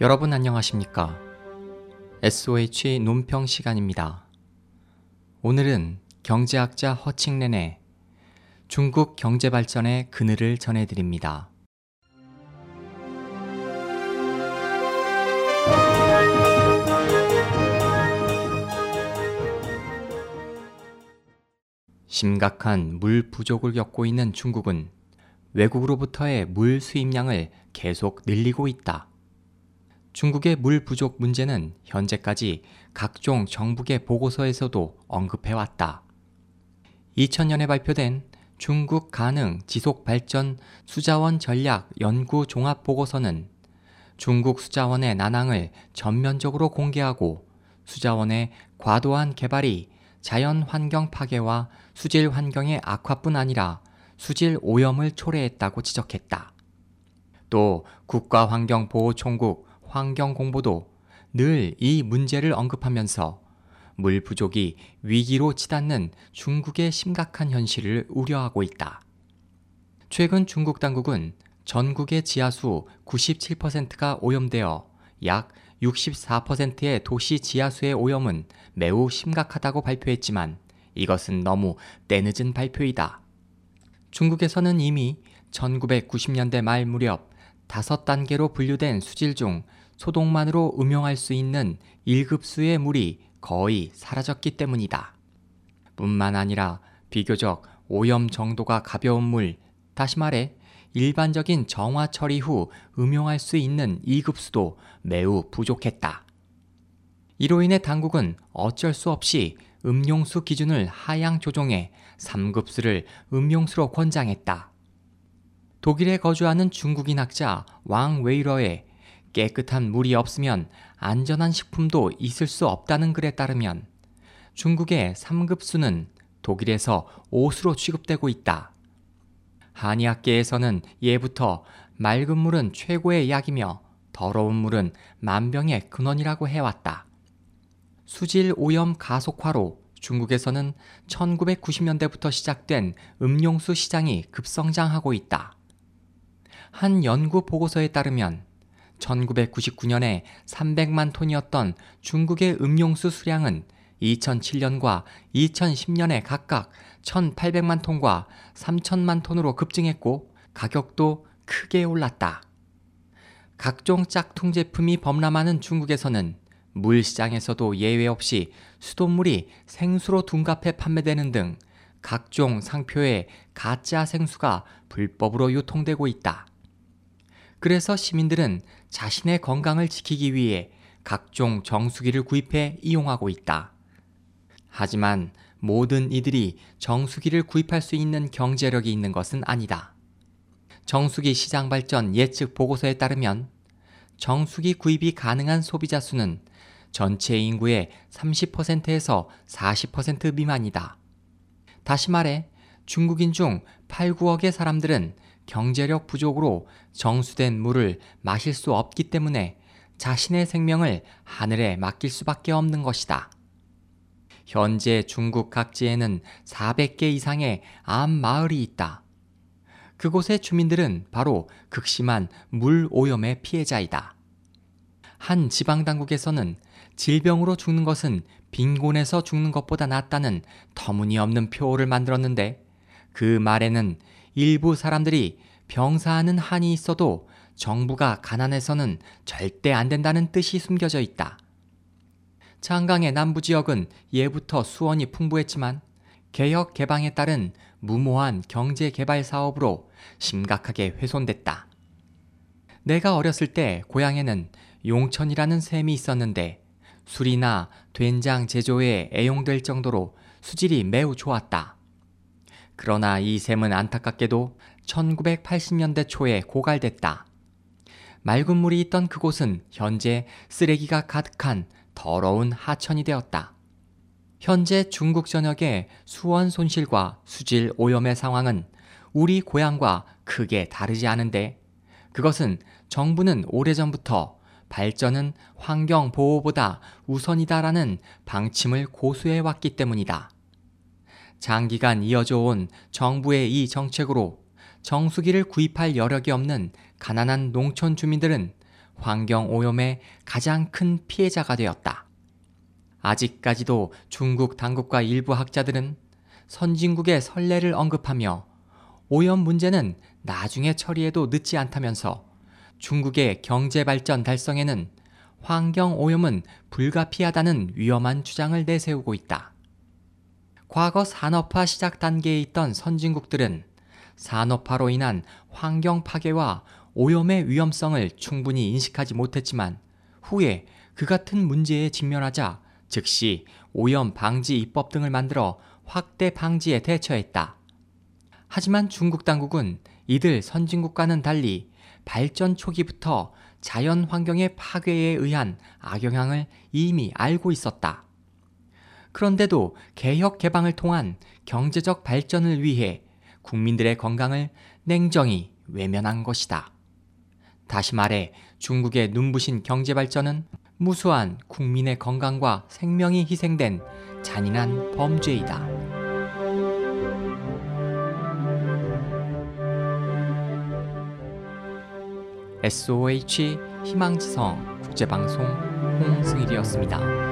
여러분 안녕하십니까? SOH 논평 시간입니다. 오늘은 경제학자 허칭렌의 중국 경제 발전의 그늘을 전해드립니다. 심각한 물 부족을 겪고 있는 중국은 외국으로부터의 물 수입량을 계속 늘리고 있다. 중국의 물 부족 문제는 현재까지 각종 정부계 보고서에서도 언급해왔다. 2000년에 발표된 중국 가능 지속 발전 수자원 전략 연구 종합 보고서는 중국 수자원의 난항을 전면적으로 공개하고 수자원의 과도한 개발이 자연 환경 파괴와 수질 환경의 악화뿐 아니라 수질 오염을 초래했다고 지적했다. 또 국가환경보호총국 환경 공보도 늘 이 문제를 언급하면서 물 부족이 위기로 치닫는 중국의 심각한 현실을 우려하고 있다. 최근 중국 당국은 전국의 지하수 97%가 오염되어 약 64%의 도시 지하수의 오염은 매우 심각하다고 발표했지만 이것은 너무 때늦은 발표이다. 중국에서는 이미 1990년대 말 무렵 다섯 단계로 분류된 수질 중 소독만으로 음용할 수 있는 1급수의 물이 거의 사라졌기 때문이다. 뿐만 아니라 비교적 오염 정도가 가벼운 물, 다시 말해 일반적인 정화 처리 후 음용할 수 있는 2급수도 매우 부족했다. 이로 인해 당국은 어쩔 수 없이 음용수 기준을 하향 조정해 3급수를 음용수로 권장했다. 독일에 거주하는 중국인 학자 왕 웨이러의 깨끗한 물이 없으면 안전한 식품도 있을 수 없다는 글에 따르면 중국의 3급수는 독일에서 5수로 취급되고 있다. 한의학계에서는 예부터 맑은 물은 최고의 약이며 더러운 물은 만병의 근원이라고 해왔다. 수질 오염 가속화로 중국에서는 1990년대부터 시작된 음용수 시장이 급성장하고 있다. 한 연구 보고서에 따르면 1999년에 300만 톤이었던 중국의 음용수 수량은 2007년과 2010년에 각각 1,800만 톤과 3천만 톤으로 급증했고 가격도 크게 올랐다. 각종 짝퉁 제품이 범람하는 중국에서는 물 시장에서도 예외 없이 수돗물이 생수로 둔갑해 판매되는 등 각종 상표의 가짜 생수가 불법으로 유통되고 있다. 그래서 시민들은 자신의 건강을 지키기 위해 각종 정수기를 구입해 이용하고 있다. 하지만 모든 이들이 정수기를 구입할 수 있는 경제력이 있는 것은 아니다. 정수기 시장 발전 예측 보고서에 따르면 정수기 구입이 가능한 소비자 수는 전체 인구의 30%에서 40% 미만이다. 다시 말해 중국인 중 8, 9억의 사람들은 경제력 부족으로 정수된 물을 마실 수 없기 때문에 자신의 생명을 하늘에 맡길 수밖에 없는 것이다. 현재 중국 각지에는 400개 이상의 암 마을이 있다. 그곳의 주민들은 바로 극심한 물 오염의 피해자이다. 한 지방당국에서는 질병으로 죽는 것은 빈곤에서 죽는 것보다 낫다는 터무니없는 표를 만들었는데 그 말에는 일부 사람들이 병사하는 한이 있어도 정부가 가난해서는 절대 안 된다는 뜻이 숨겨져 있다. 창강의 남부 지역은 예부터 수원이 풍부했지만 개혁 개방에 따른 무모한 경제 개발 사업으로 심각하게 훼손됐다. 내가 어렸을 때 고향에는 용천이라는 샘이 있었는데 술이나 된장 제조에 애용될 정도로 수질이 매우 좋았다. 그러나 이 샘은 안타깝게도 1980년대 초에 고갈됐다. 맑은 물이 있던 그곳은 현재 쓰레기가 가득한 더러운 하천이 되었다. 현재 중국 전역의 수원 손실과 수질 오염의 상황은 우리 고향과 크게 다르지 않은데 그것은 정부는 오래전부터 발전은 환경 보호보다 우선이다라는 방침을 고수해 왔기 때문이다. 장기간 이어져 온 정부의 이 정책으로 정수기를 구입할 여력이 없는 가난한 농촌 주민들은 환경 오염의 가장 큰 피해자가 되었다. 아직까지도 중국 당국과 일부 학자들은 선진국의 선례를 언급하며 오염 문제는 나중에 처리해도 늦지 않다면서 중국의 경제 발전 달성에는 환경 오염은 불가피하다는 위험한 주장을 내세우고 있다. 과거 산업화 시작 단계에 있던 선진국들은 산업화로 인한 환경 파괴와 오염의 위험성을 충분히 인식하지 못했지만 후에 그 같은 문제에 직면하자 즉시 오염 방지 입법 등을 만들어 확대 방지에 대처했다. 하지만 중국 당국은 이들 선진국과는 달리 발전 초기부터 자연 환경의 파괴에 의한 악영향을 이미 알고 있었다. 그런데도 개혁 개방을 통한 경제적 발전을 위해 국민들의 건강을 냉정히 외면한 것이다. 다시 말해 중국의 눈부신 경제 발전은 무수한 국민의 건강과 생명이 희생된 잔인한 범죄이다. SOH 희망지성 국제방송 홍승일이었습니다.